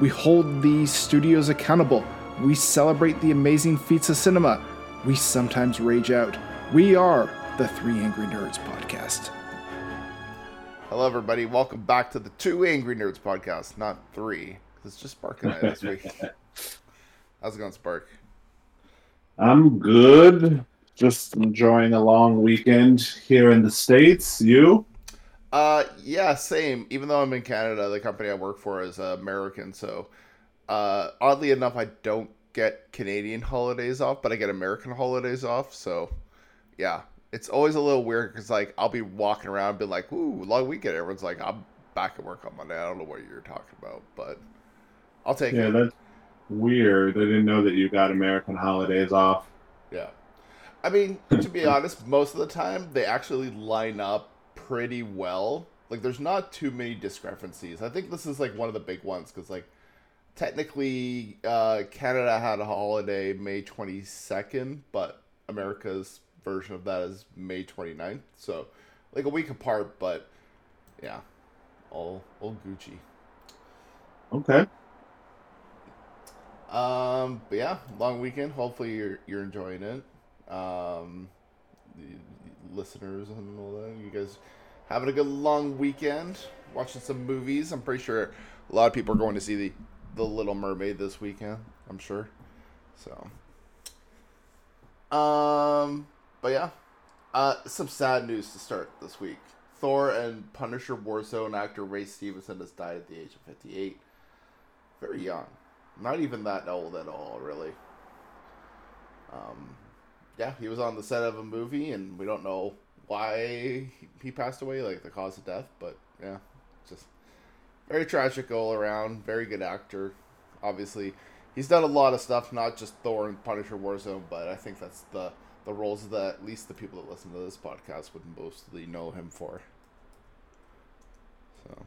We hold these studios accountable. We celebrate the amazing feats of cinema. We sometimes rage out. We are the Three Angry Nerds podcast. Hello, everybody. Welcome back to the Two Angry Nerds podcast, not three. It's just Spark and I this week. How's it going, Spark? I'm good. Just enjoying a long weekend here in the States. You? Uh, yeah, same. Even though I'm in Canada, the company I work for is uh, American. So, uh, oddly enough, I don't get Canadian holidays off, but I get American holidays off. So, yeah, it's always a little weird because like I'll be walking around, and be like, "Ooh, long weekend." Everyone's like, "I'm back at work on Monday." I don't know what you're talking about, but I'll take Yeah, it. that's weird. I didn't know that you got American holidays off. Yeah. I mean, to be honest, most of the time they actually line up pretty well. Like, there's not too many discrepancies. I think this is like one of the big ones because, like, technically, uh, Canada had a holiday May 22nd, but America's version of that is May 29th. So, like, a week apart, but yeah, all all Gucci. Okay. Um, but yeah, long weekend. Hopefully you're you're enjoying it. Um, listeners and all that. You guys having a good long weekend, watching some movies. I'm pretty sure a lot of people are going to see the the Little Mermaid this weekend. I'm sure. So. Um, but yeah, uh, some sad news to start this week. Thor and Punisher Warzone actor Ray Stevenson has died at the age of 58. Very young. Not even that old at all, really. Um, yeah, he was on the set of a movie, and we don't know why he- passed away, like the cause of death, but yeah, just very tragic all around. Very good actor. Obviously, he's done a lot of stuff, not just Thor and Punisher Warzone, but I think that's the the roles that at least the people that listen to this podcast would mostly know him for. So.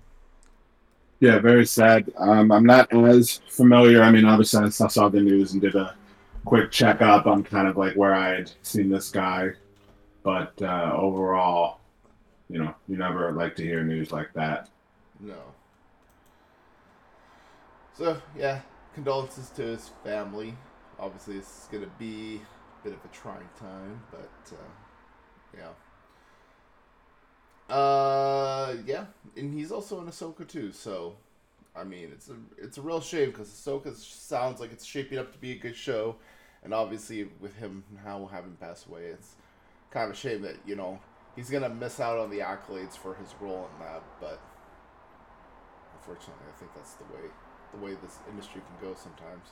Yeah, very sad. Um, I'm not as familiar. I mean, obviously, I saw the news and did a quick checkup on kind of like where I had seen this guy, but uh, overall, you know, you never like to hear news like that. No. So yeah, condolences to his family. Obviously, it's gonna be a bit of a trying time, but uh, yeah. Uh, yeah, and he's also in Ahsoka too. So, I mean, it's a it's a real shame because Ahsoka sounds like it's shaping up to be a good show, and obviously with him now having passed away, it's kind of a shame that you know he's gonna miss out on the accolades for his role in that, but unfortunately, I think that's the way the way this industry can go sometimes.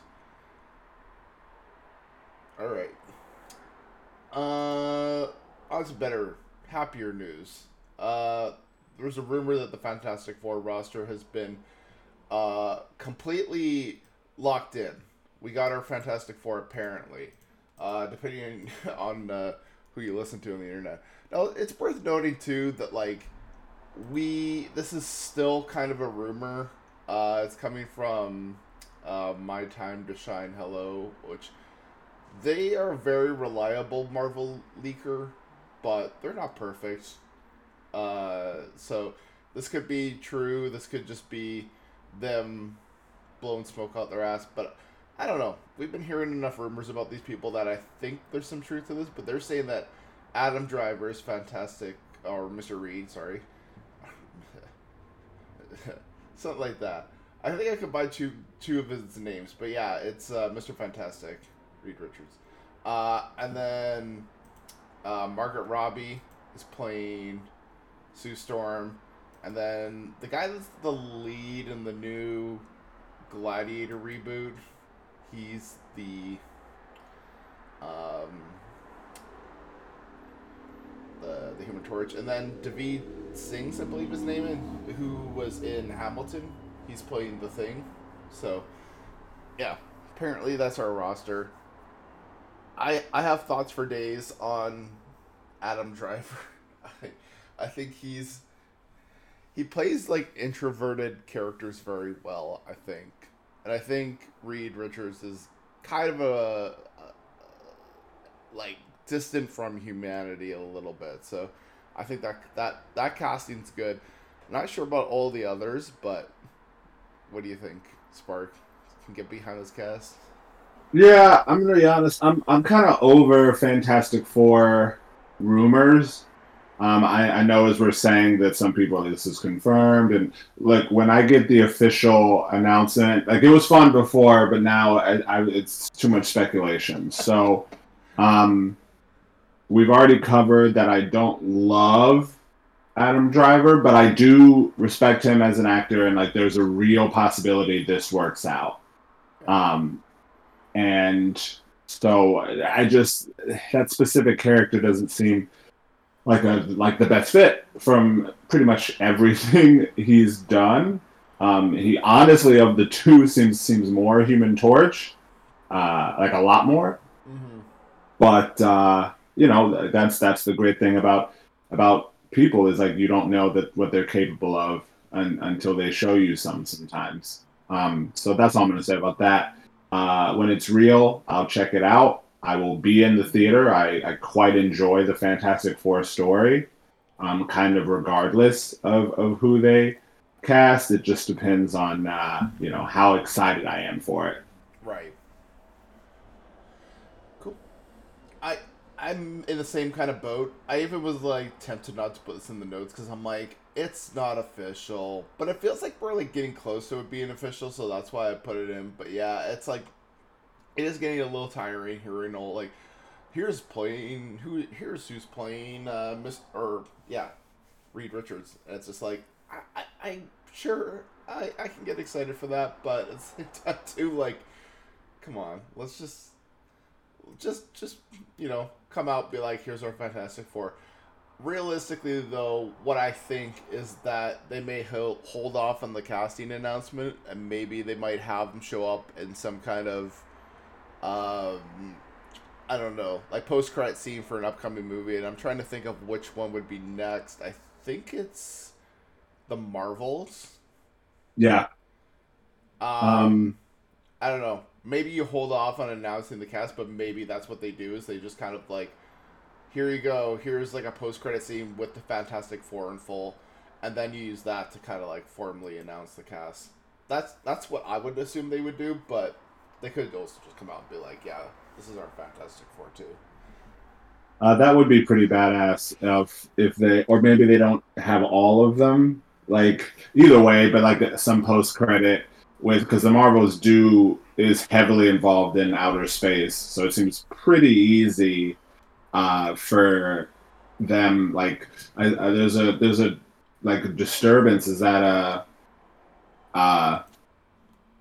All right. Uh, on to better, happier news. Uh, there's a rumor that the Fantastic Four roster has been uh completely locked in. We got our Fantastic Four apparently. Uh, depending on uh, who you listen to on the internet. Now, it's worth noting too that like we this is still kind of a rumor. Uh, it's coming from uh, My Time to Shine Hello, which they are a very reliable Marvel leaker, but they're not perfect. Uh, so this could be true. This could just be them blowing smoke out their ass. But I don't know. We've been hearing enough rumors about these people that I think there's some truth to this. But they're saying that Adam Driver is fantastic, or Mr. Reed, sorry, something like that. I think I could buy two two of his names, but yeah, it's uh, Mr. Fantastic, Reed Richards, uh, and then uh, Margaret Robbie is playing Sue Storm, and then the guy that's the lead in the new Gladiator reboot, he's the um, the the Human Torch, and then Daveed Diggs, I believe his name, is, who was in Hamilton. He's playing the Thing. So, yeah, apparently that's our roster. I I have thoughts for days on Adam Driver. I, I think he's he plays like introverted characters very well. I think, and I think Reed Richards is kind of a, a like distant from humanity a little bit. So I think that that that casting's good. Not sure about all the others, but what do you think, Spark? Can get behind this cast. Yeah, I'm gonna be honest. I'm I'm kind of over Fantastic Four rumors. Um, I, I know as we're saying that some people this is confirmed, and like when I get the official announcement, like it was fun before, but now I, I, it's too much speculation. So, um, we've already covered that I don't love Adam Driver, but I do respect him as an actor, and like there's a real possibility this works out. Um, and so I just that specific character doesn't seem like a like the best fit from pretty much everything he's done. Um, he honestly of the two seems seems more Human Torch, uh, like a lot more. Mm-hmm. But uh, you know that's that's the great thing about about people is like you don't know that what they're capable of un, until they show you some sometimes. Um, so that's all I'm going to say about that. Uh, when it's real, I'll check it out. I will be in the theater. I, I quite enjoy the Fantastic Four story, um, kind of regardless of, of who they cast. It just depends on uh, you know how excited I am for it. Right. Cool. I I'm in the same kind of boat. I even was like tempted not to put this in the notes because I'm like, it's not official, but it feels like we're like getting close to it being official, so that's why I put it in. But yeah, it's like it is getting a little tiring hearing all like here's playing who here's who's playing uh Miss or yeah Reed Richards. And it's just like I, I I sure I I can get excited for that, but it's too like come on, let's just just just you know come out be like here's our Fantastic Four. Realistically, though, what I think is that they may ho- hold off on the casting announcement, and maybe they might have them show up in some kind of um, I don't know, like post credit scene for an upcoming movie, and I'm trying to think of which one would be next. I think it's the Marvels. Yeah. Um, Um, I don't know. Maybe you hold off on announcing the cast, but maybe that's what they do is they just kind of like, here you go. Here's like a post credit scene with the Fantastic Four in full, and then you use that to kind of like formally announce the cast. That's that's what I would assume they would do, but they could also just come out and be like, yeah, this is our Fantastic Four too. Uh, that would be pretty badass if if they or maybe they don't have all of them. Like either way, but like some post credit with because the Marvels do is heavily involved in outer space, so it seems pretty easy uh, for them. Like I, I, there's a there's a like disturbance. Is that a uh,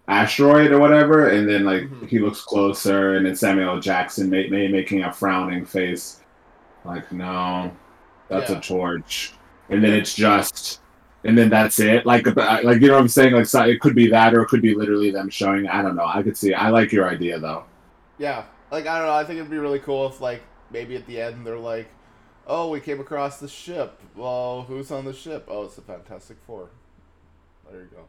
asteroid or whatever? And then like Mhm. he looks closer, and then Samuel Jackson may, may making a frowning face. Like no, that's Yeah. a torch, and then it's just, and then that's it. Like, like you know what I'm saying? Like, so it could be that, or it could be literally them showing. I don't know. I could see. I like your idea though. Yeah, like I don't know. I think it'd be really cool if like maybe at the end they're like, "Oh, we came across the ship. Well, who's on the ship? Oh, it's the Fantastic Four. There you go.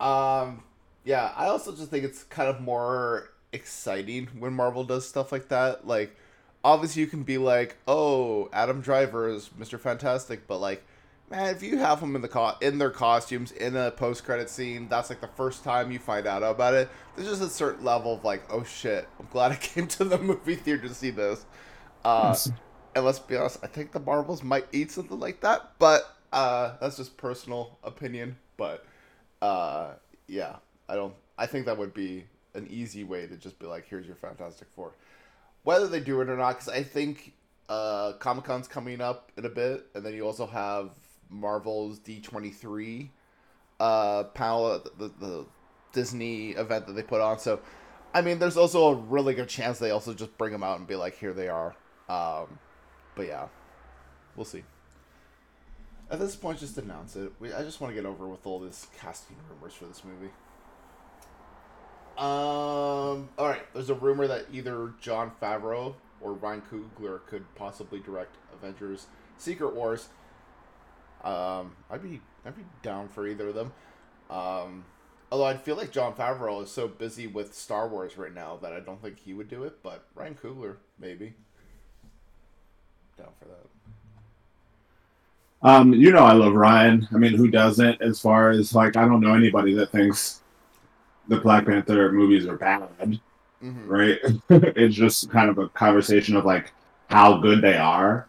Um, yeah. I also just think it's kind of more exciting when Marvel does stuff like that. Like, obviously you can be like, "Oh, Adam Driver is Mister Fantastic," but like. Man, if you have them in the co- in their costumes in a post credit scene, that's like the first time you find out about it. There's just a certain level of like, oh shit, I'm glad I came to the movie theater to see this. Uh, and let's be honest, I think the Marvels might eat something like that, but uh, that's just personal opinion. But uh, yeah, I don't. I think that would be an easy way to just be like, here's your Fantastic Four. Whether they do it or not, because I think uh, Comic Con's coming up in a bit, and then you also have Marvel's D twenty three uh panel, the, the Disney event that they put on. So, I mean, there's also a really good chance they also just bring them out and be like, here they are. Um, but yeah, we'll see. At this point, just announce it. We, I just want to get over with all this casting rumors for this movie. Um. All right. There's a rumor that either Jon Favreau or Ryan Coogler could possibly direct Avengers: Secret Wars. Um. I'd be I'd be down for either of them. Um. Although I feel like Jon Favreau is so busy with Star Wars right now that I don't think he would do it. But Ryan Coogler maybe. Down for that. Um, you know I love Ryan. I mean, who doesn't? As far as like, I don't know anybody that thinks the Black Panther movies are bad, Mm-hmm. right? it's just kind of a conversation of like how good they are.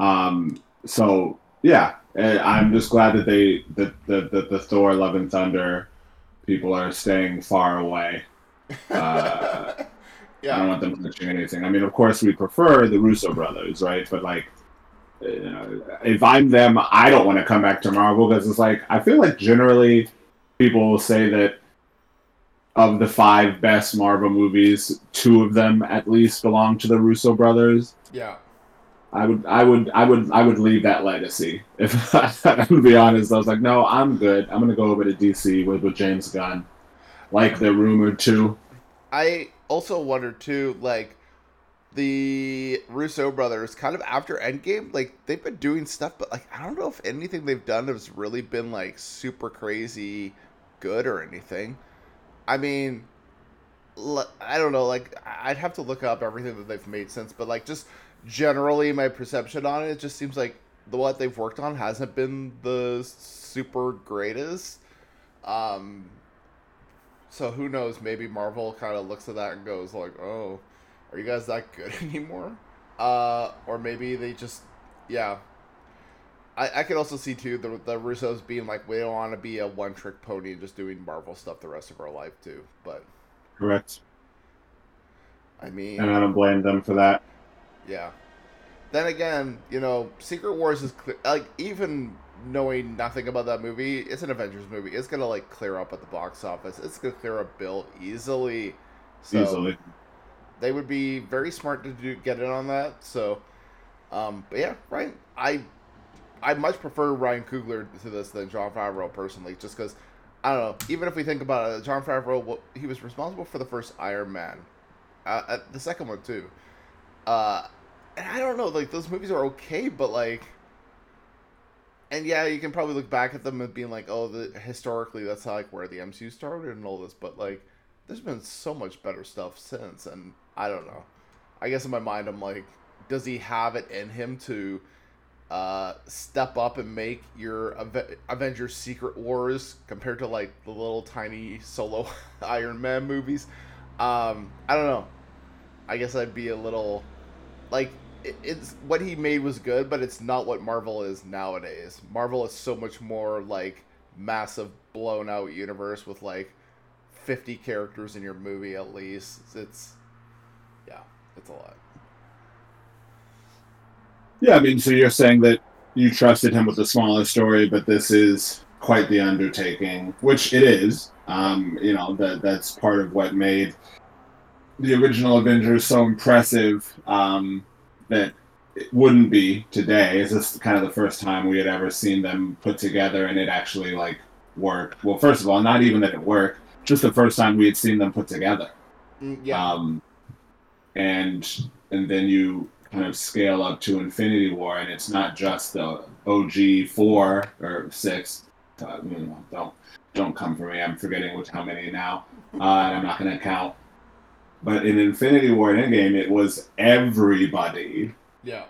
Um, so yeah, eh, I'm just glad that they that the, the the Thor Love and Thunder people are staying far away. Uh, yeah. I don't want them touching anything. I mean, of course, we prefer the Russo brothers, right? But like, Uh, if I'm them, I don't want to come back to Marvel because it's like I feel like generally people will say that of the five best Marvel movies, two of them at least belong to the Russo brothers. Yeah. I would, I would, I would, I would leave that legacy. If I'm to be honest, I was like, no, I'm good. I'm gonna go over to DC with with James Gunn, like they're rumored to. I also wonder too, like the Russo brothers, kind of after Endgame, like they've been doing stuff, but like I don't know if anything they've done has really been like super crazy good or anything. I mean, I don't know. Like I'd have to look up everything that they've made since, but like just generally, my perception on it, it just seems like the what they've worked on hasn't been the super greatest. Um, so who knows? Maybe Marvel kind of looks at that and goes like, "Oh, are you guys that good anymore?" Uh, or maybe they just, yeah. I, I could also see too the the Russos being like, we don't want to be a one trick pony and just doing Marvel stuff the rest of our life too. But Correct. I mean, And I don't blame them for that. yeah. Then again, you know, Secret Wars is clear, like even knowing nothing about that movie, it's an Avengers movie. It's gonna like clear up at the box office. It's gonna clear up bill easily. So Easily. They would be very smart to do get in on that. So, um, but yeah, Ryan, I I much prefer Ryan Coogler to this than Jon Favreau personally, just because I don't know. Even if we think about it, Jon Favreau, what, he was responsible for the first Iron Man, uh, uh, the second one too. Uh, and I don't know, like those movies are okay, but like. And yeah, you can probably look back at them and being like, "Oh, the, historically, that's like where the MCU started and all this." But like, there's been so much better stuff since, and I don't know. I guess in my mind, I'm like, does he have it in him to uh, step up and make your Ave- Avengers Secret Wars compared to like the little tiny solo Iron Man movies? Um, I don't know. I guess I'd be a little like it, it's what he made was good, but it's not what Marvel is nowadays. Marvel is so much more like massive blown out universe with like 50 characters in your movie at least. It's it's a lot. Yeah, I mean, so you're saying that you trusted him with a smaller story, but this is quite the undertaking, which it is. Um, you know, that that's part of what made the original Avengers so impressive um, that it wouldn't be today. Is this kind of the first time we had ever seen them put together and it actually like worked? Well, first of all, not even that it worked, just the first time we had seen them put together. Mm, yeah. Um, and and then you kind of scale up to Infinity War, and it's not just the OG four or six. Uh, you know, don't don't come for me. I'm forgetting which how many now, uh, and I'm not going to count. But in Infinity War and Endgame, it was everybody. yeah.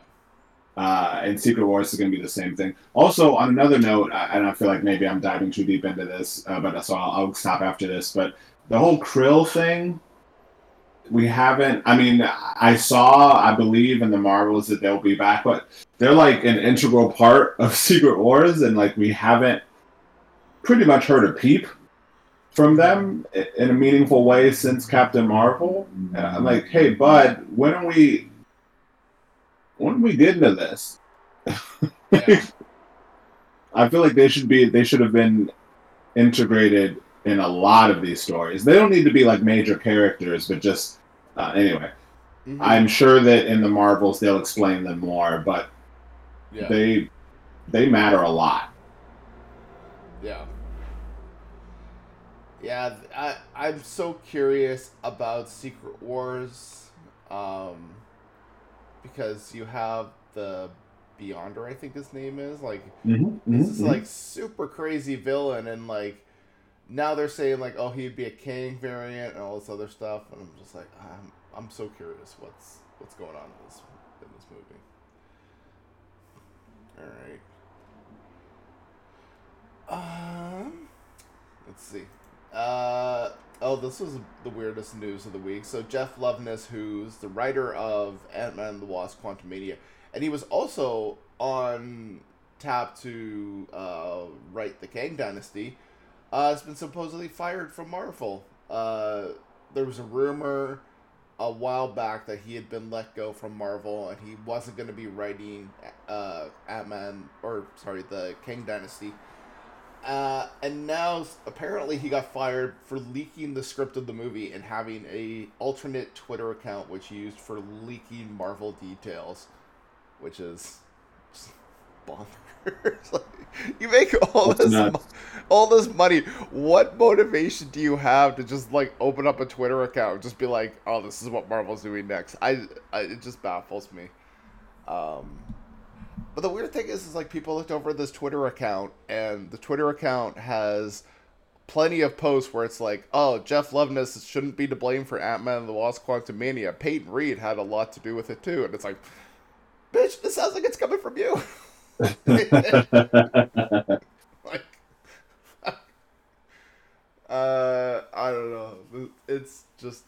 Uh, and Secret Wars is going to be the same thing. Also, on another note, I, and I feel like maybe I'm diving too deep into this, uh, but so I'll, I'll stop after this. But the whole Skrull thing, we haven't. I mean, I saw, I believe in the Marvels that they'll be back, but they're like an integral part of Secret Wars, and like we haven't pretty much heard a peep from them in a meaningful way since Captain Marvel. Mm-hmm. And I'm like, hey, bud, when are we? When are we get into this? Yeah. I feel like they should be. They should have been integrated in a lot of these stories. They don't need to be like major characters, but just uh, anyway. Mhm. I'm sure that in the Marvels they'll explain them more, but yeah. they they matter a lot. Yeah. Yeah, I I'm so curious about Secret Wars, um, because you have the Beyonder, I think his name is like Mm-hmm. this is like super crazy villain, and like now they're saying like oh he'd be a Kang variant and all this other stuff, and I'm just like I'm I'm so curious what's what's going on in this in this movie. All right. Um, let's see. Uh, oh, this was the weirdest news of the week. So Jeff Loveness, who's the writer of Ant Man and the Wasp: Quantumania, and he was also on tap to uh, write the Kang Dynasty, uh, has been supposedly fired from Marvel. Uh, there was a rumor a while back that he had been let go from Marvel and he wasn't going to be writing uh, Ant Man or sorry the Kang Dynasty. Uh, and now apparently he got fired for leaking the script of the movie and having a alternate Twitter account which he used for leaking Marvel details, which is just bonkers. like, you make all That's this, mo- all this money. What motivation do you have to just like open up a Twitter account and just be like, "Oh, this is what Marvel's doing next"? I, I it just baffles me. Um, but the weird thing is, is like people looked over this Twitter account, and the Twitter account has plenty of posts where it's like, "Oh, Jeff Loveness shouldn't be to blame for Ant Man and the Wasp: Quantumania. Peyton Reed had a lot to do with it too." And it's like, "Bitch, this sounds like it's coming from you." like, uh, I don't know. It's just,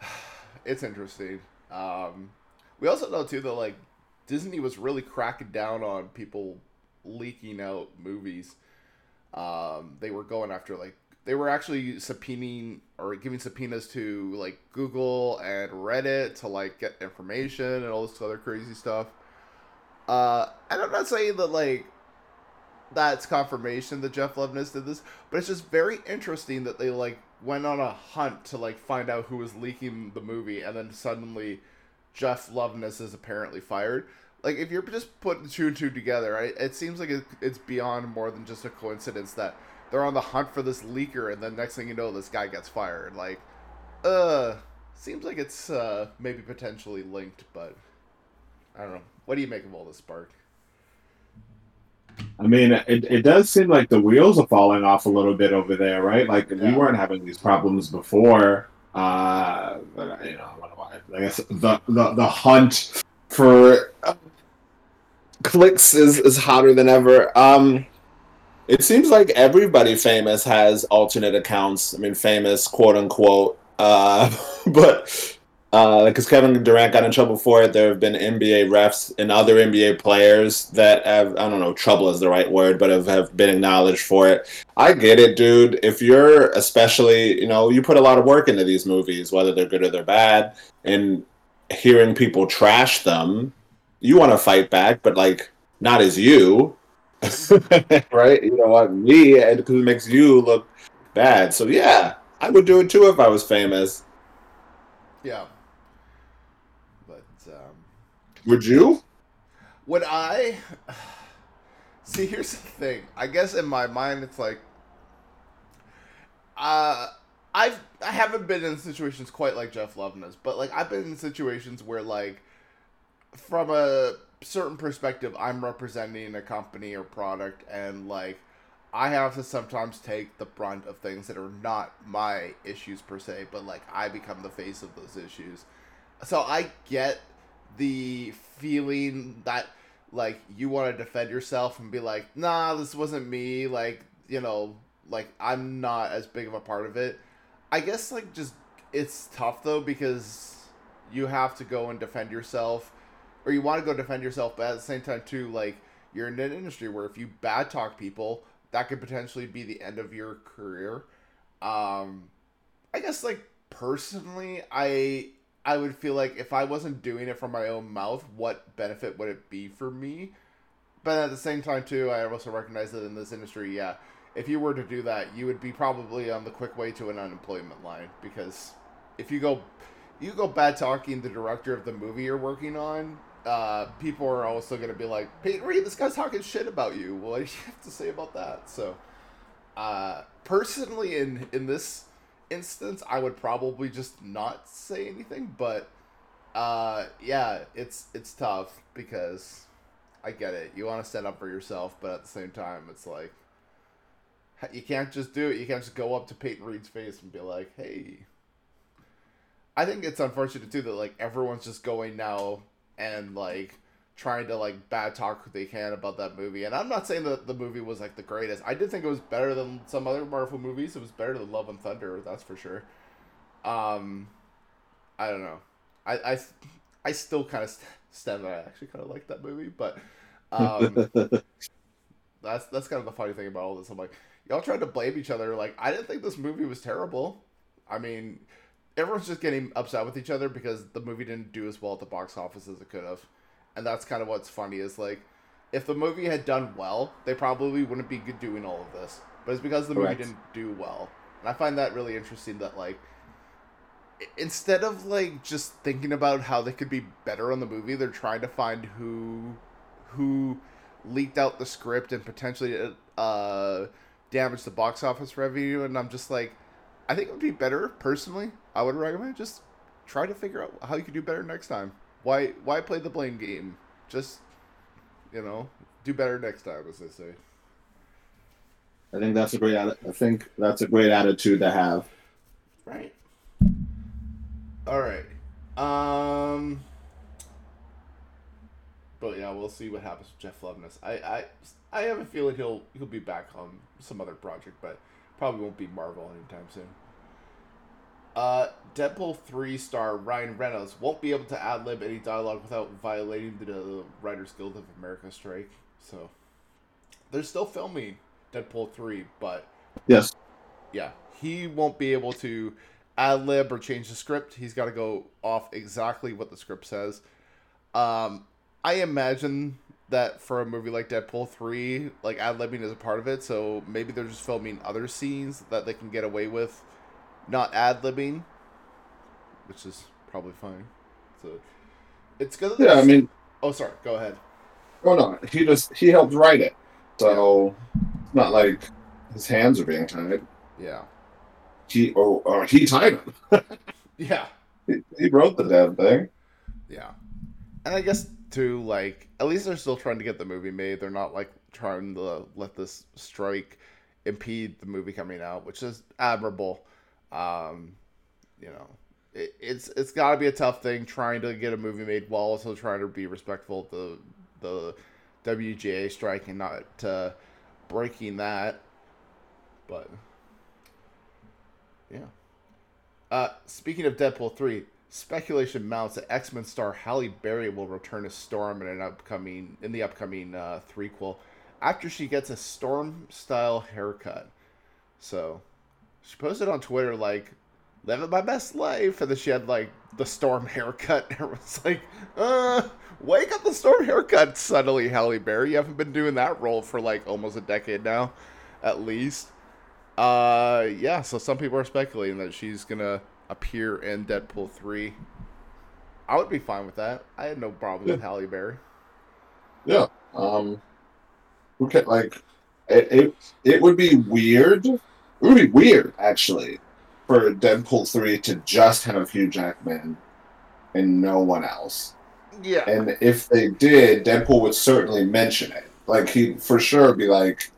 it's interesting. Um, we also know too that like Disney was really cracking down on people leaking out movies. Um, they were going after like they were actually subpoenaing or giving subpoenas to like Google and Reddit to like get information and all this other crazy stuff. Uh, and I'm not saying that like that's confirmation that Jeff Loveness did this, but it's just very interesting that they like went on a hunt to like find out who was leaking the movie, and then suddenly Jeff Loveness is apparently fired. Like if you're just putting two and two together, I, it seems like it, it's beyond more than just a coincidence that they're on the hunt for this leaker, and then next thing you know, this guy gets fired. Like, uh, seems like it's uh maybe potentially linked, but I don't know. What do you make of all this, Spark? I mean, it, it does seem like the wheels are falling off a little bit over there, right? Like we weren't having these problems before. Uh, but, you know, I, I guess the, the the hunt for clicks is, is hotter than ever. Um, it seems like everybody famous has alternate accounts. I mean, famous quote unquote. Uh, but Uh, because Kevin Durant got in trouble for it, there have been NBA refs and other NBA players that have I don't know trouble is the right word, but have, have been acknowledged for it. I get it, dude. If you're especially you know you put a lot of work into these movies, whether they're good or they're bad, and hearing people trash them, you want to fight back, but like not as you, right? You know what? Me, because it makes you look bad. So yeah, I would do it too if I was famous. Yeah. But um, Would you? would I see? Here's the thing. I guess in my mind, it's like, uh, I've I haven't been in situations quite like Jeff Loveness, but like I've been in situations where like, from a certain perspective, I'm representing a company or product, and like. I have to sometimes take the brunt of things that are not my issues per se, but like I become the face of those issues. So I get the feeling that like you want to defend yourself and be like, nah, this wasn't me. Like, you know, like I'm not as big of a part of it. I guess like just it's tough though because you have to go and defend yourself or you want to go defend yourself, but at the same time too, like you're in an industry where if you bad talk people, that could potentially be the end of your career. Um, I guess like personally, I I would feel like if I wasn't doing it from my own mouth, what benefit would it be for me? But at the same time, too, I also recognize that in this industry, yeah, if you were to do that, you would be probably on the quick way to an unemployment line because if you go you go bad talking the director of the movie you're working on, uh, people are also going to be like, Peyton Reed, this guy's talking shit about you. What do you have to say about that? So, uh, personally, in in this instance, I would probably just not say anything. But, uh, yeah, it's it's tough because I get it. You want to stand up for yourself, but at the same time, it's like you can't just do it. You can't just go up to Peyton Reed's face and be like, "Hey." I think it's unfortunate too that like everyone's just going now and like trying to like bad talk who they can about that movie. And I'm not saying that the movie was like the greatest. I did think it was better than some other Marvel movies. It was better than Love and Thunder, that's for sure. Um, I don't know. I I, I still kind of stand that I actually kind of like that movie, but um, that's that's kind of the funny thing about all this. I'm like, y'all tried to blame each other. Like, I didn't think this movie was terrible. I mean, everyone's just getting upset with each other because the movie didn't do as well at the box office as it could have, and that's kind of what's funny is like, if the movie had done well, they probably wouldn't be doing all of this. But it's because the movie didn't do well, and I find that really interesting. That like, instead of like just thinking about how they could be better on the movie, they're trying to find who, who leaked out the script and potentially uh damaged the box office revenue. And I'm just like, I think it would be better personally. I would recommend just try to figure out how you can do better next time. Why why play the blame game? Just you know, do better next time, as they say. I think that's a great. I think that's a great attitude to have. Right. All right. Um. But yeah, we'll see what happens with Jeff Loveness. I, I, I have a feeling he'll he'll be back on some other project, but probably won't be Marvel anytime soon. Uh, Deadpool three star Ryan Reynolds won't be able to ad lib any dialogue without violating the Writers Guild of America strike. So, they're still filming Deadpool three, but Yes. yeah, he won't be able to ad lib or change the script. He's got to go off exactly what the script says. Um, I imagine that for a movie like Deadpool 3, like ad libbing is a part of it, so maybe they're just filming other scenes that they can get away with not ad libbing, which is probably fine. So it's good. Yeah. I mean, oh, sorry, go ahead. oh no, he just he helped write it, so it's not like his hands are being tied. Yeah. He oh, or he tied him. Yeah. He, he wrote the damn thing. Yeah. And I guess too, like at least they're still trying to get the movie made. They're not like trying to let this strike impede the movie coming out, which is admirable. Um, you know, it, it's it's got to be a tough thing trying to get a movie made while also trying to be respectful of the the WGA strike and not uh, breaking that. But yeah. Uh, speaking of Deadpool 3, speculation mounts that X-Men star Halle Berry will return as Storm in an upcoming in the upcoming uh, threequel after she gets a Storm style haircut. So, she posted on Twitter like living my best life and then she had like the Storm haircut and everyone's like, "Uh, wake up the Storm haircut suddenly, Halle Berry. You haven't been doing that role for like almost a decade now at least." Uh, yeah. So some people are speculating that she's gonna appear in Deadpool three. I would be fine with that. I had no problem with Halle Berry. Yeah. Um. Who can like? It, it it would be weird. It would be weird actually for Deadpool three to just have Hugh Jackman and no one else. Yeah. And if they did, Deadpool would certainly mention it. Like he'd for sure be like,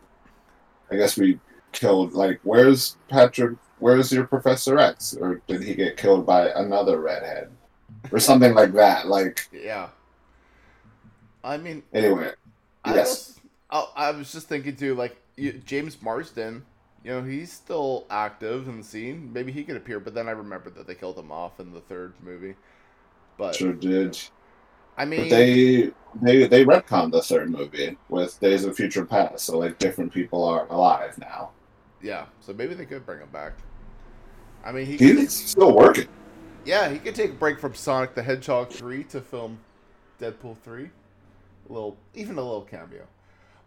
"I guess we killed. Like, where's Patrick? Where's your Professor X? Or did he get killed by another redhead, or something like that? Like, Yeah. I mean, anyway, I, Yes. was, I, oh, I was just thinking too, like you, James Marsden. You know, he's still active in the scene. Maybe he could appear, but then I remembered that they killed him off in the third movie. But sure did. I mean, But they they they retconned the third movie with Days of Future Past, so like different people are alive now. yeah. So maybe they could bring him back. I mean, he. He's still working. Yeah, he could take a break from Sonic the Hedgehog 3 to film Deadpool 3. A little, even a little cameo.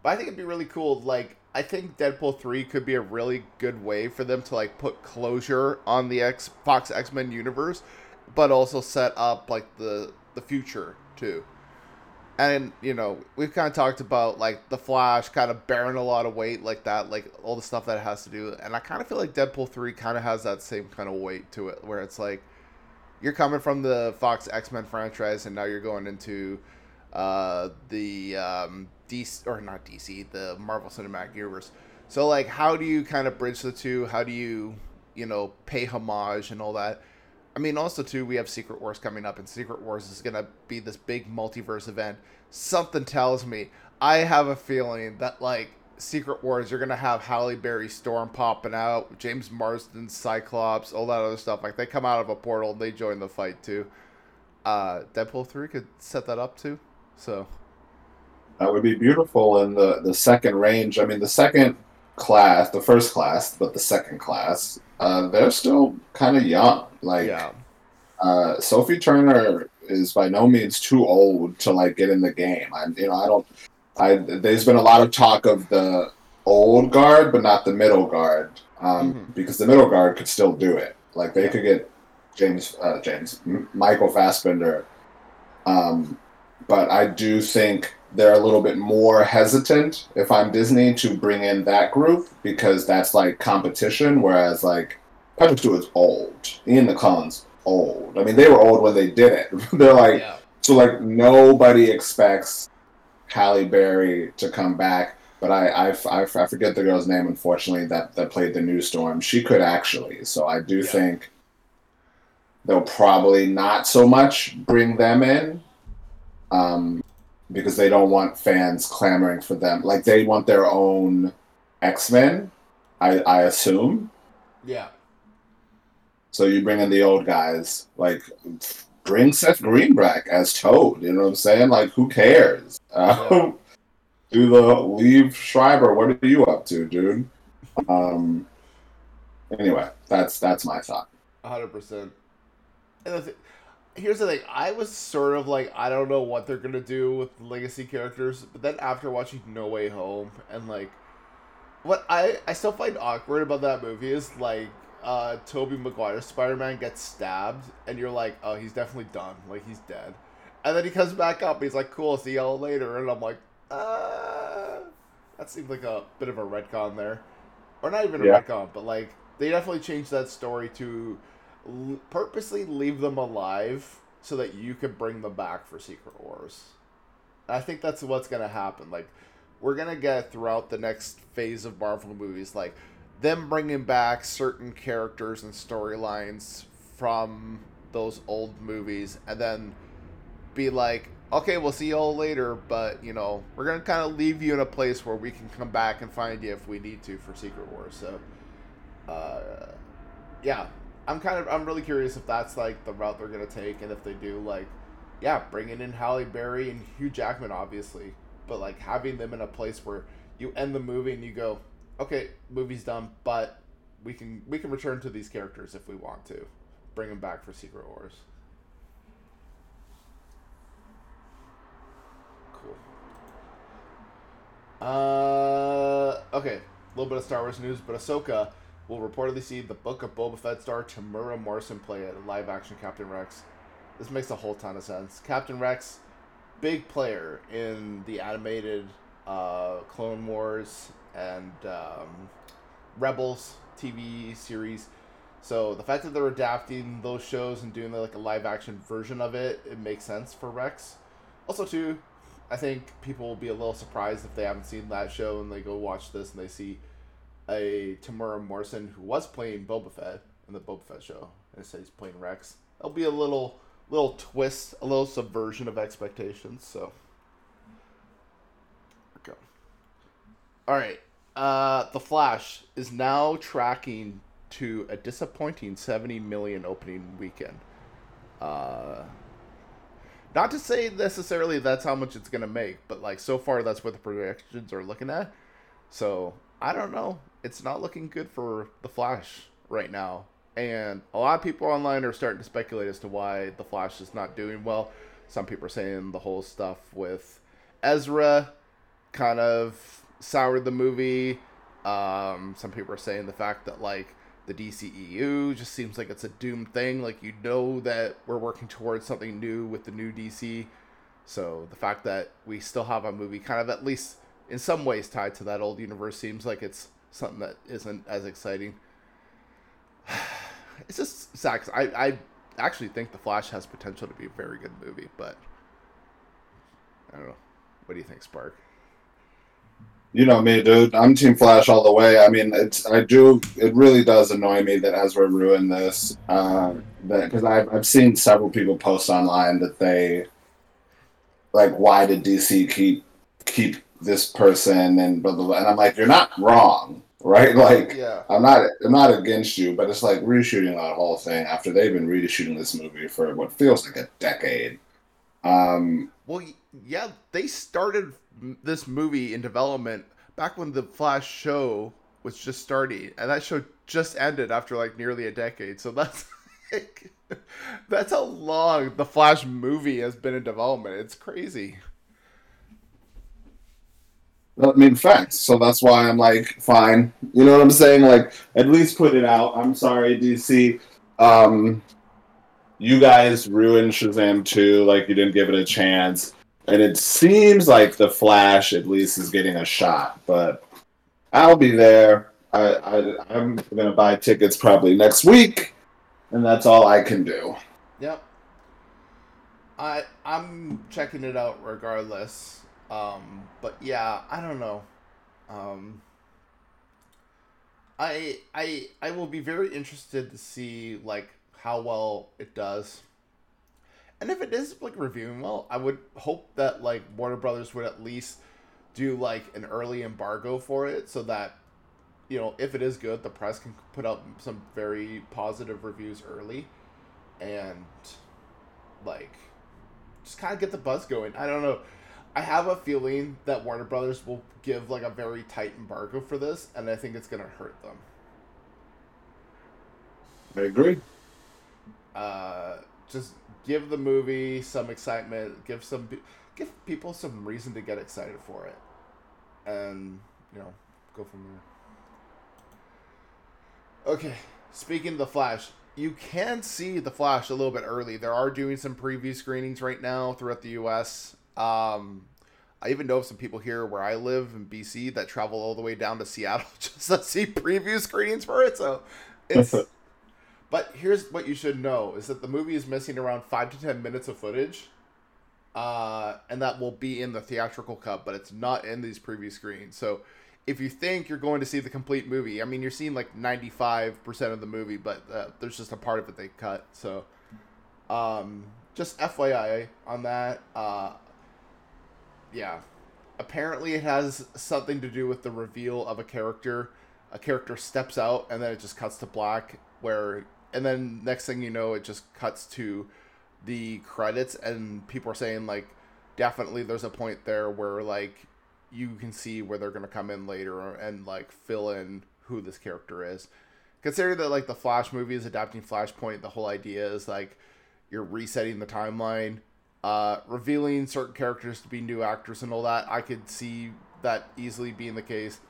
But I think it'd be really cool. Like, I think Deadpool 3 could be a really good way for them to, like, put closure on the X Fox X Men universe, but also set up, like, the, the future, too. And, you know, we've kind of talked about, like, The Flash kind of bearing a lot of weight like that, like, all the stuff that it has to do. And I kind of feel like Deadpool 3 kind of has that same kind of weight to it, where it's like, you're coming from the Fox X Men franchise, and now you're going into uh, the um, DC or not DC, the Marvel Cinematic Universe. So like, how do you kind of bridge the two? How do you, you know, pay homage and all that? I mean, also too, we have Secret Wars coming up, and Secret Wars is gonna be this big multiverse event. Something tells me, I have a feeling that like Secret Wars, you're gonna have Halle Berry Storm popping out, James Marsden Cyclops, all that other stuff. Like they come out of a portal and they join the fight too. Uh, Deadpool three could set that up too. So That would be beautiful in the the second range. I mean, the second class, the first class, but the second class, uh, they're still kind of young. Like yeah, uh, Sophie Turner is by no means too old to like get in the game. I, you know, I don't. I there's been a lot of talk of the old guard, but not the middle guard, um, Mhm. because the middle guard could still do it. Like they Yeah. could get James, uh, James, M- Michael Fassbender, um, but I do think they're a little bit more hesitant if I'm Disney to bring in that group because that's like competition, whereas like Patrick Stewart's old, Ian McKellen's old. I mean, they were old when they did it. they're like yeah, so like nobody expects Halle Berry to come back, but I, I, I, I forget the girl's name. Unfortunately, that that played the New Storm. She could actually. So I do Yeah. think they'll probably not so much bring them in, um, because they don't want fans clamoring for them. Like they want their own X Men. I, I assume. yeah, So you bring in the old guys, like bring Seth Greenback as Toad. You know what I'm saying? Like who cares? Uh, do the Liev Schreiber. What are you up to, dude? Um. Anyway, that's that's my thought. hundred percent. And the th- here's the thing: I was sort of like, I don't know what they're gonna do with the legacy characters, but then after watching No Way Home and like, what I I still find awkward about that movie is like, uh, Tobey Maguire Spider Man gets stabbed, and you're like, oh, he's definitely done, like he's dead, and then he comes back up, and he's like, cool, see y'all later, and I'm like, uh, that seems like a bit of a retcon there, or not even a Yeah. retcon, but like they definitely changed that story to l- purposely leave them alive so that you could bring them back for Secret Wars. I think that's what's gonna happen. Like, we're gonna get throughout the next phase of Marvel movies, like them bringing back certain characters and storylines from those old movies, and then be like, okay, we'll see you all later, but you know, we're gonna kind of leave you in a place where we can come back and find you if we need to for Secret Wars. So, uh, yeah, I'm kind of I'm really curious if that's like the route they're gonna take, and if they do, like, yeah, bringing in Halle Berry and Hugh Jackman, obviously, but like having them in a place where you end the movie and you go, okay, movie's done, but we can we can return to these characters if we want to, bring them back for Secret Wars. Cool. Uh, okay, a little bit of Star Wars news, but Ahsoka will reportedly see the Book of Boba Fett star Temuera Morrison play a live-action Captain Rex. This makes a whole ton of sense. Captain Rex, big player in the animated uh, Clone Wars and um, Rebels TV series. So the fact that they're adapting those shows and doing like a live action version of it, it makes sense for Rex. Also, too, I think people will be a little surprised if they haven't seen that show and they go watch this and they see a Temuera Morrison who was playing Boba Fett in the Boba Fett show and says he's playing Rex. There'll be a little little twist, a little subversion of expectations. So, go. All right. Uh, the Flash is now tracking to a disappointing 70 million opening weekend. Uh, Not to say necessarily that's how much it's gonna make, but like so far that's what the projections are looking at. So I don't know. It's not looking good for the Flash right now, and a lot of people online are starting to speculate as to why the Flash is not doing well. Some people are saying the whole stuff with Ezra kind of soured the movie. Um, some people are saying the fact that like the DCEU just seems like it's a doomed thing. Like you know that we're working towards something new with the new DC. So the fact that we still have a movie kind of at least in some ways tied to that old universe seems like it's something that isn't as exciting. It's just sad I, I actually think The Flash has potential to be a very good movie, but I don't know. What do you think, Spark? You know me, dude. I'm Team Flash all the way. I mean, it's I do. It really does annoy me that Ezra ruined this. Uh, that because I've I've seen several people post online that they like, why did DC keep keep this person and blah blah blah. And I'm like, you're not wrong, right? Like, Yeah. I'm not I'm not against you, but it's like reshooting that whole thing after they've been reshooting this movie for what feels like a decade. Um, Well, yeah, they started this movie in development back when the Flash show was just starting, and that show just ended after like nearly a decade. So that's like, that's how long the Flash movie has been in development. It's crazy. I mean, facts. So that's why I'm like, fine. You know what I'm saying? Like, at least put it out. I'm sorry, DC. Um, you guys ruined Shazam 2. Like, you didn't give it a chance. And it seems like The Flash, at least, is getting a shot. But I'll be there. I, I, I'm going to buy tickets probably next week. And that's all I can do. Yep. I I'm checking it out regardless. Um, but yeah, I don't know. Um, I I I will be very interested to see like how well it does. And if it is like reviewing well, I would hope that like Warner Brothers would at least do like an early embargo for it so that you know, if it is good, the press can put out some very positive reviews early and like just kind of get the buzz going. I don't know. I have a feeling that Warner Brothers will give like a very tight embargo for this, and I think it's gonna hurt them. I agree. Uh, just give the movie some excitement. Give some give people some reason to get excited for it, and you know, go from there. Okay, speaking of the Flash, you can see the Flash a little bit early. There are doing some preview screenings right now throughout the U.S. Um, I even know of some people here where I live in BC that travel all the way down to Seattle just to see preview screenings for it. So it's. but here's what you should know: is that the movie is missing around five to ten minutes of footage, uh, and that will be in the theatrical cut, but it's not in these preview screens. So if you think you're going to see the complete movie, I mean, you're seeing like 95% of the movie, but uh, there's just a part of it they cut. So, um, just FYI on that. Uh, yeah. Apparently, it has something to do with the reveal of a character. A character steps out, and then it just cuts to black. Where, and then next thing you know, it just cuts to the credits, and people are saying like, definitely, there's a point there where like you can see where they're to come in later and like fill in who this character is. Considering that like the Flash movie is adapting Flashpoint, the whole idea is like you're resetting the timeline, uh, revealing certain characters to be new actors and all that. I could see that easily being the case.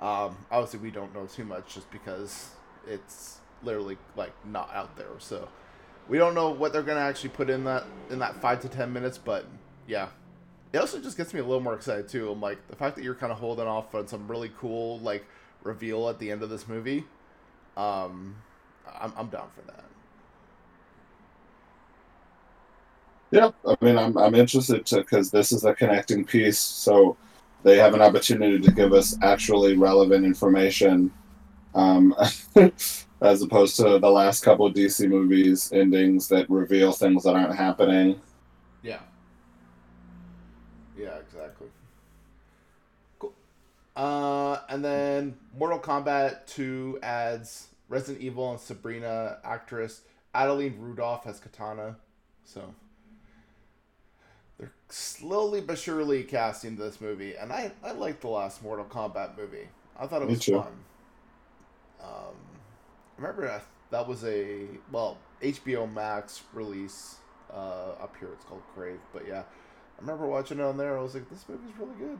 Um, obviously, we don't know too much just because it's literally like not out there. So we don't know what they're gonna actually put in that in that five to ten minutes. But yeah, it also just gets me a little more excited too. I'm like the fact that you're kind of holding off on some really cool like reveal at the end of this movie. Um, I'm I'm down for that. Yeah, I mean, I'm I'm interested to because this is a connecting piece, so they have an opportunity to give us actually relevant information, um, as opposed to the last couple DC movies endings that reveal things that aren't happening. Yeah. Yeah, exactly. Cool. Uh, and then Mortal Kombat 2 adds Resident Evil and Sabrina actress Adeline Rudolph as Katana. So slowly but surely casting this movie, and I I liked the last Mortal Kombat movie. I thought it was fun. Um, I remember that, that was a well HBO Max release. Uh, up here it's called Crave, but yeah, I remember watching it on there. I was like, this movie's really good.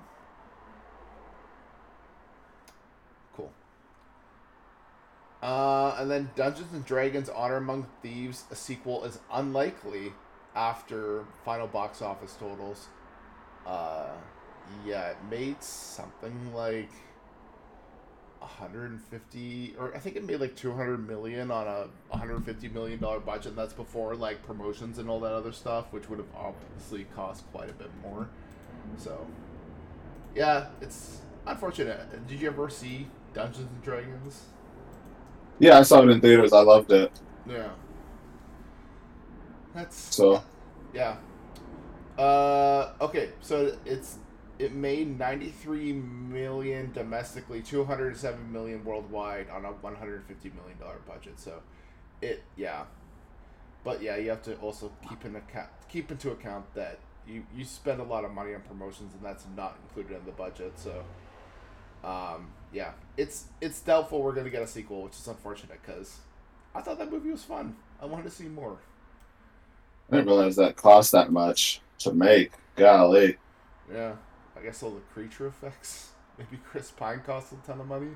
Cool. Uh, and then Dungeons and Dragons: Honor Among Thieves, a sequel, is unlikely after final box office totals. Uh, yeah, it made something like 150, or I think it made like 200 million on a 150 million dollar budget. And that's before like promotions and all that other stuff, which would have obviously cost quite a bit more. So, yeah, it's unfortunate. Did you ever see Dungeons and Dragons? Yeah, I saw it in theaters. I loved it. Yeah. That's So yeah. Uh okay, so it's it made 93 million domestically, 207 million worldwide on a 150 million dollar budget. So it yeah. But yeah, you have to also keep in account keep into account that you you spend a lot of money on promotions and that's not included in the budget. So um yeah, it's it's doubtful we're going to get a sequel, which is unfortunate cuz I thought that movie was fun. I wanted to see more. I didn't realize that cost that much to make. Golly. Yeah, I guess all the creature effects. Maybe Chris Pine cost a ton of money.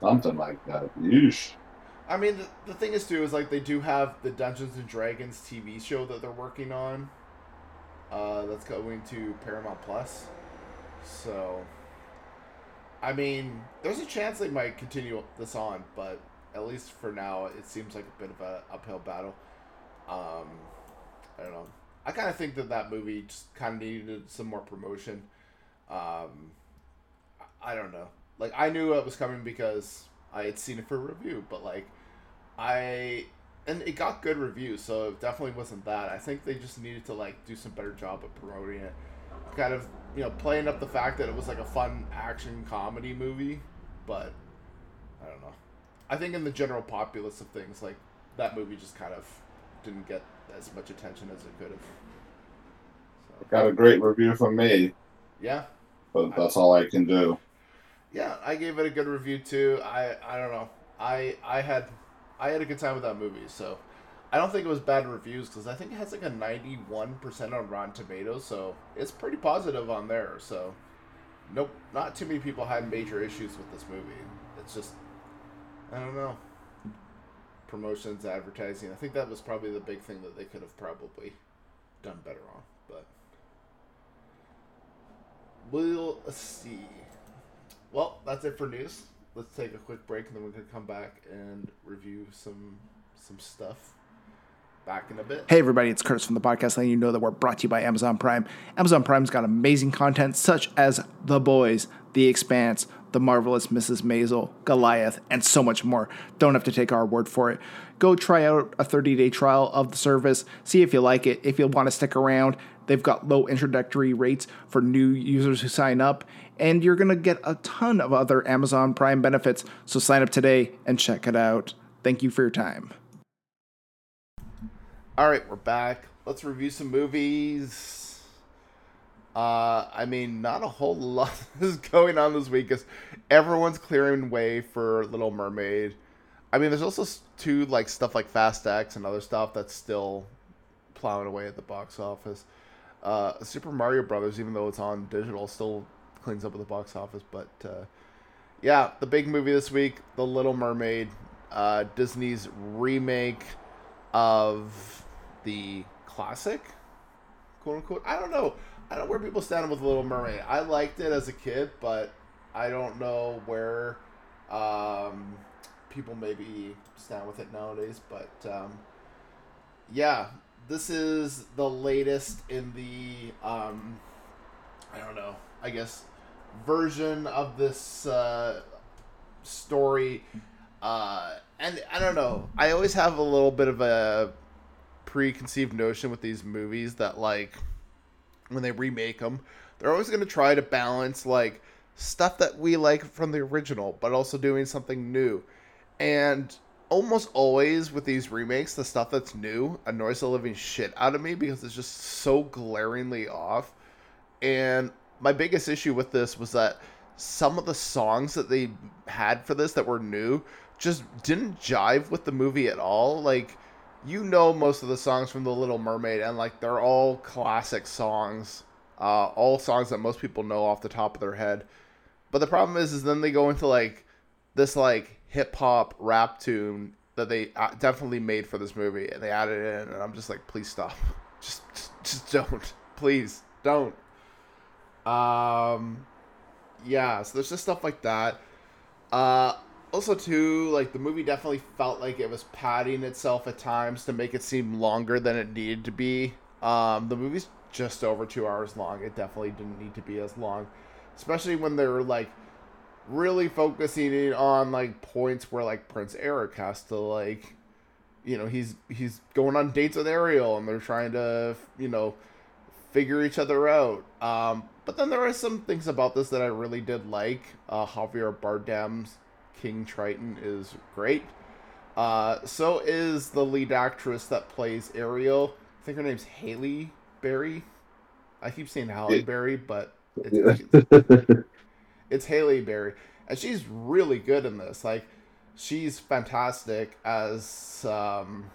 Something like that. Yeesh. I mean, the, the thing is too is like they do have the Dungeons and Dragons TV show that they're working on. Uh, that's going to Paramount Plus. So, I mean, there's a chance they might continue this on, but at least for now, it seems like a bit of an uphill battle. Um, I don't know. I kind of think that that movie just kind of needed some more promotion. Um, I- don't know. Like I knew it was coming because I had seen it for review, but like I and it got good reviews, so it definitely wasn't that. I think they just needed to like do some better job of promoting it. Kind of, you know, playing up the fact that it was like a fun action comedy movie, but I don't know. I think in the general populace of things, like that movie just kind of didn't get as much attention as it could have. So, Got a great review from me, yeah, but that's all I can do. yeah, I gave it a good review too. I I don't know. I I had I had a good time with that movie, so I don't think it was bad reviews because I think it has like a ninety one percent on Rotten Tomatoes, so it's pretty positive on there. So nope, not too many people had major issues with this movie. It's just I don't know. Promotions, advertising. I think that was probably the big thing that they could have probably done better on, but we'll see. Well, that's it for news. Let's take a quick break and then we're gonna come back and review some some stuff. Back in a bit. Hey everybody, it's Curtis from the podcast letting you know that we're brought to you by Amazon Prime. Amazon Prime's got amazing content such as The Boys, The Expanse, The Marvelous Mrs. Maisel, Goliath, and so much more. Don't have to take our word for it. Go try out a 30-day trial of the service, see if you like it. If you want to stick around, they've got low introductory rates for new users who sign up, and you're going to get a ton of other Amazon Prime benefits. So sign up today and check it out. Thank you for your time. All right, we're back. Let's review some movies. Uh, I mean, not a whole lot is going on this week because everyone's clearing way for Little Mermaid. I mean, there's also two like stuff like Fast X and other stuff that's still plowing away at the box office. Uh, Super Mario Brothers, even though it's on digital, still cleans up at the box office. But uh, yeah, the big movie this week, The Little Mermaid, uh, Disney's remake of the classic, quote unquote. I don't know. I don't know where people stand with Little Mermaid. I liked it as a kid, but I don't know where um, people maybe stand with it nowadays. But um, yeah, this is the latest in the um, I don't know. I guess version of this uh, story. Uh, and I don't know. I always have a little bit of a preconceived notion with these movies that like when they remake them, they're always going to try to balance like stuff that we like from the original, but also doing something new. And almost always with these remakes, the stuff that's new annoys the living shit out of me because it's just so glaringly off. And my biggest issue with this was that some of the songs that they had for this that were new just didn't jive with the movie at all. Like, you know, most of the songs from The Little Mermaid, and like they're all classic songs, uh, all songs that most people know off the top of their head. But the problem is, is then they go into like this like hip hop rap tune that they uh, definitely made for this movie, and they added it in, and I'm just like, please stop, just just, just don't, please don't. Um, yeah, so there's just stuff like that. Uh, also too, like the movie definitely felt like it was padding itself at times to make it seem longer than it needed to be. Um, the movie's just over two hours long. It definitely didn't need to be as long, especially when they were like really focusing on like points where like Prince Eric has to like, you know, he's he's going on dates with Ariel and they're trying to you know figure each other out. Um, but then there are some things about this that I really did like. Uh, Javier Bardem's King Triton is great. Uh, so is the lead actress that plays Ariel. I think her name's Halle Bailey. I keep saying Halle Berry, but it's, it's, it's Halle Bailey, and she's really good in this. Like, she's fantastic as um,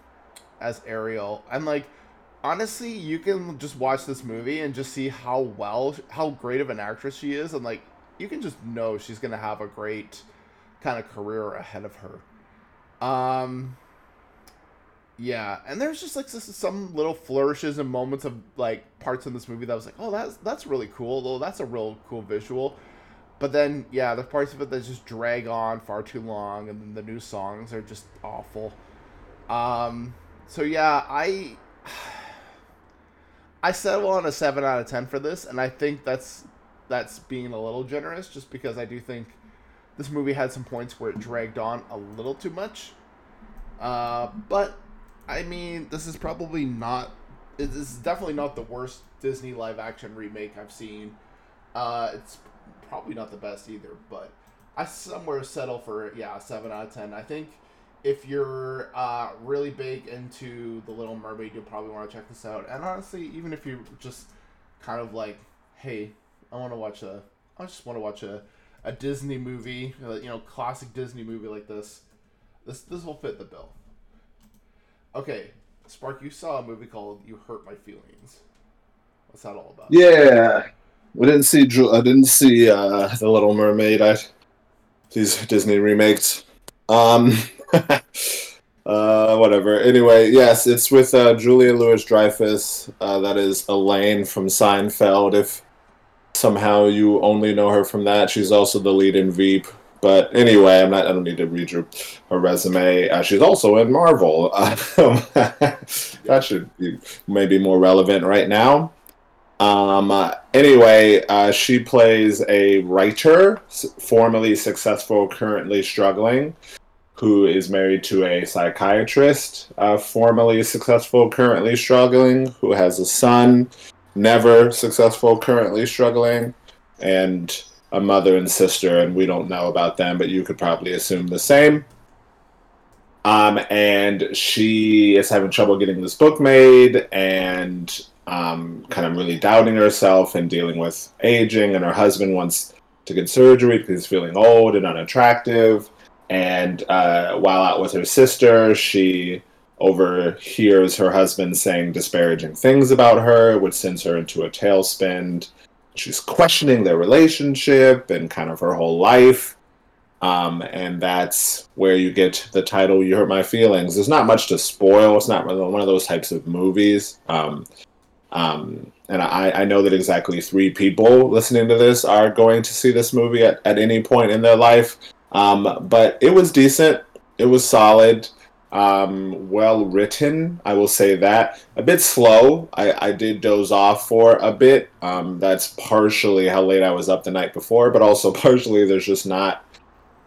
as Ariel, and like honestly, you can just watch this movie and just see how well, how great of an actress she is, and like you can just know she's gonna have a great kind of career ahead of her. Um, yeah, and there's just like some little flourishes and moments of like parts in this movie that was like, oh, that's that's really cool. Though that's a real cool visual. But then, yeah, the parts of it that just drag on far too long, and then the new songs are just awful. Um, so yeah, I I settle on a seven out of ten for this, and I think that's that's being a little generous, just because I do think this movie had some points where it dragged on a little too much. Uh, but I mean, this is probably not. This is definitely not the worst Disney live action remake I've seen. Uh, it's probably not the best either, but I somewhere settle for yeah, seven out of ten. I think if you're uh, really big into the Little Mermaid, you'll probably want to check this out. And honestly, even if you're just kind of like, hey, I want to watch a, I just want to watch a, a Disney movie, you know, classic Disney movie like this, this this will fit the bill. Okay, Spark, you saw a movie called "You Hurt My Feelings." What's that all about? Yeah, we didn't see. I didn't see uh, the Little Mermaid. I these Disney remakes. Um, uh, whatever. Anyway, yes, it's with uh, Julia Louis Dreyfus. Uh, that is Elaine from Seinfeld. If somehow you only know her from that, she's also the lead in Veep. But anyway, I'm not. I don't need to read her, her resume. Uh, she's also in Marvel. that should be maybe more relevant right now. Um, uh, anyway, uh, she plays a writer, s- formerly successful, currently struggling, who is married to a psychiatrist, uh, formerly successful, currently struggling, who has a son, never successful, currently struggling, and a mother and sister, and we don't know about them, but you could probably assume the same. Um, and she is having trouble getting this book made, and um, kind of really doubting herself and dealing with aging. And her husband wants to get surgery because he's feeling old and unattractive. And uh, while out with her sister, she overhears her husband saying disparaging things about her, which sends her into a tailspin. She's questioning their relationship and kind of her whole life. Um, and that's where you get the title "You Hurt My Feelings." There's not much to spoil. It's not one of those types of movies. Um, um, and I, I know that exactly three people listening to this are going to see this movie at, at any point in their life. Um, but it was decent. It was solid. Um, well written, I will say that. A bit slow. I, I did doze off for a bit. Um, that's partially how late I was up the night before, but also partially there's just not,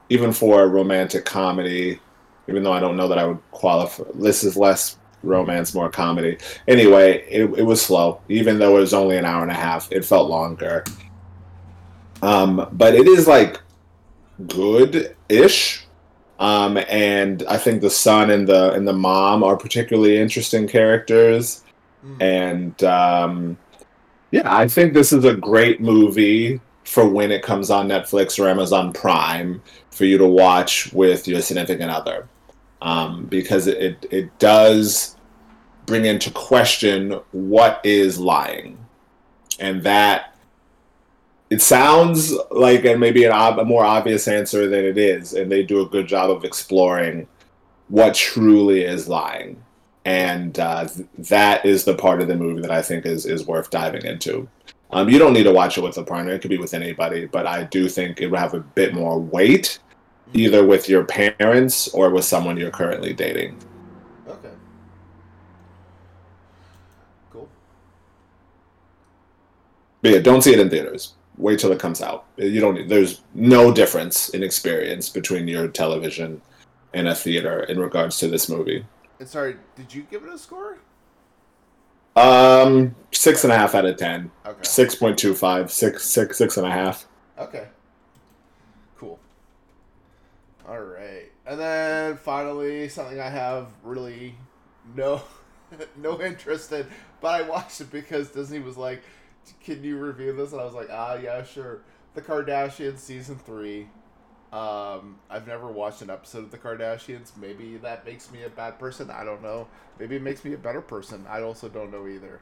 even for a romantic comedy, even though I don't know that I would qualify. This is less romance, more comedy. Anyway, it, it was slow. Even though it was only an hour and a half, it felt longer. Um, but it is like good ish. Um, and I think the son and the and the mom are particularly interesting characters. Mm. And um, yeah, I think this is a great movie for when it comes on Netflix or Amazon Prime for you to watch with your significant other, um, because it, it it does bring into question what is lying, and that it sounds like and maybe an ob- a more obvious answer than it is, and they do a good job of exploring what truly is lying, and uh, th- that is the part of the movie that I think is is worth diving into. Um, you don't need to watch it with a partner; it could be with anybody, but I do think it would have a bit more weight, either with your parents or with someone you're currently dating. Okay. Cool. But yeah, don't see it in theaters. Wait till it comes out. You don't. There's no difference in experience between your television and a theater in regards to this movie. And sorry, did you give it a score? Um, six and a half out of ten. Okay. Six point two five. Six, six, six and a half. Okay. Cool. All right, and then finally something I have really no no interest in, but I watched it because Disney was like, "Can you review this?" And I was like, "Ah, yeah, sure." The Kardashians season three. Um, I've never watched an episode of the Kardashians. Maybe that makes me a bad person. I don't know. Maybe it makes me a better person. I also don't know either.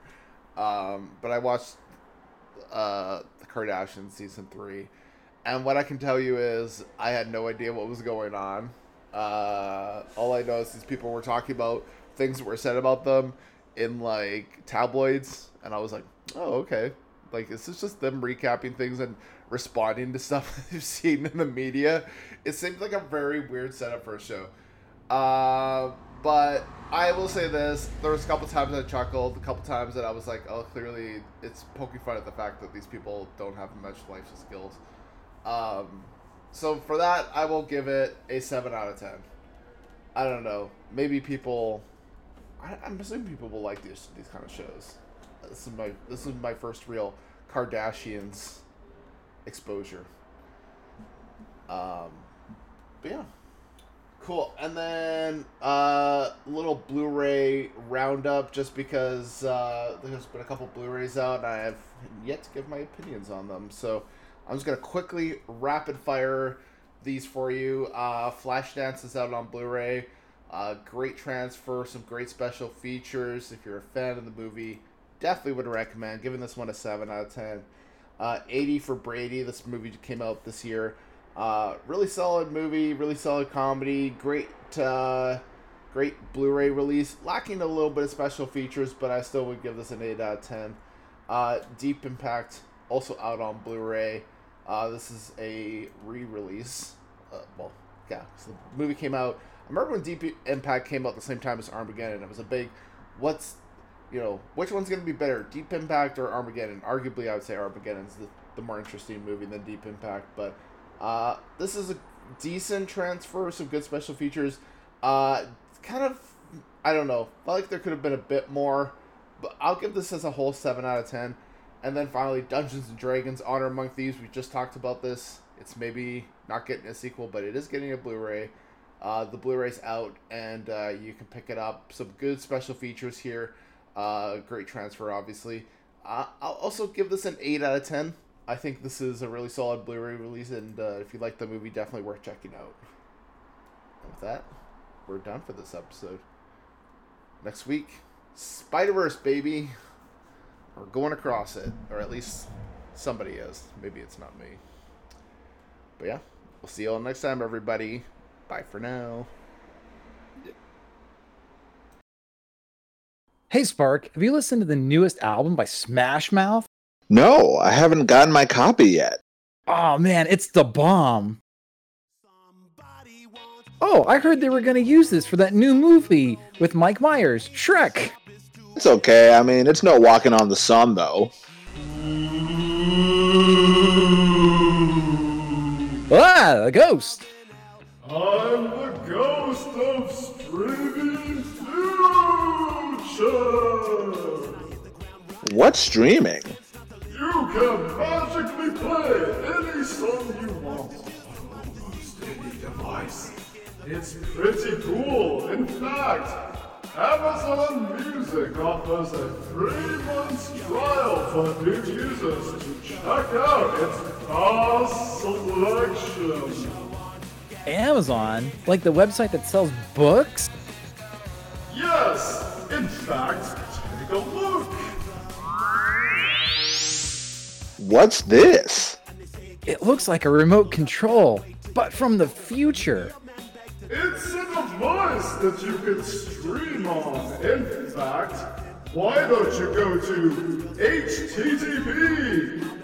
Um, but I watched uh, the Kardashians season three, and what I can tell you is I had no idea what was going on. Uh, all I know is these people were talking about things that were said about them in like tabloids, and I was like, oh okay, like this is just them recapping things and responding to stuff they've seen in the media. It seems like a very weird setup for a show. Uh, but I will say this: there was a couple times I chuckled, a couple times that I was like, "Oh, clearly it's poking fun at the fact that these people don't have much life skills." Um, so for that, I will give it a seven out of ten. I don't know. Maybe people. I, I'm assuming people will like these these kind of shows. This is my this is my first real Kardashians exposure. Um, but yeah. Cool. And then uh little Blu-ray roundup just because uh there's been a couple Blu-rays out and I have yet to give my opinions on them. So I'm just gonna quickly rapid fire these for you. Uh Flashdance is out on Blu-ray. Uh great transfer, some great special features. If you're a fan of the movie, definitely would recommend. Giving this one a seven out of ten. Uh, 80 for Brady. This movie came out this year. Uh, really solid movie, really solid comedy, great, uh, great Blu-ray release. Lacking a little bit of special features, but I still would give this an eight out of ten. Uh, Deep Impact also out on Blu-ray. Uh, this is a re-release. Uh, well, yeah, so the movie came out. I remember when Deep Impact came out the same time as Armageddon. It was a big, what's, you know, which one's going to be better, Deep Impact or Armageddon? Arguably, I would say Armageddon's the, the more interesting movie than Deep Impact, but uh, this is a decent transfer, some good special features. Uh, kind of, I don't know. Felt like there could have been a bit more, but I'll give this as a whole seven out of ten. And then finally, Dungeons and Dragons: Honor Among Thieves. We just talked about this. It's maybe not getting a sequel, but it is getting a Blu-ray. Uh, the Blu-ray's out, and uh, you can pick it up. Some good special features here. Uh, great transfer, obviously. Uh, I'll also give this an eight out of ten. I think this is a really solid Blu-ray release, and uh, if you like the movie, definitely worth checking out. And with that, we're done for this episode. Next week, Spider Verse, baby. We're going across it, or at least somebody is. Maybe it's not me. But yeah, we'll see you all next time, everybody. Bye for now. Hey Spark, have you listened to the newest album by Smash Mouth? No, I haven't gotten my copy yet. Oh man, it's the bomb. Oh, I heard they were going to use this for that new movie with Mike Myers, Shrek. It's okay. I mean, it's no walking on the sun, though. Ah, a ghost. I'm the ghost of streaming future. What's streaming? You can magically play any song you want on almost any device. It's pretty cool. In fact, Amazon Music offers a three month trial for new users to check out its vast selection. Amazon, like the website that sells books. Yes, in fact, take a look. What's this? It looks like a remote control, but from the future. It's a device that you can stream on. In fact, why don't you go to http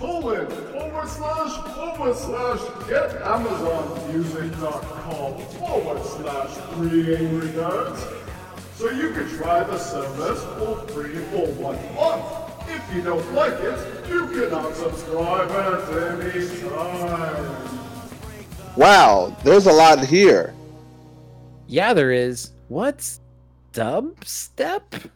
colon forward slash forward slash getamazonmusic.com forward slash three angry nerds so you can try the service for free for one month. If you don't like it, you can unsubscribe at any time. Wow, there's a lot here. Yeah, there is. What's dubstep?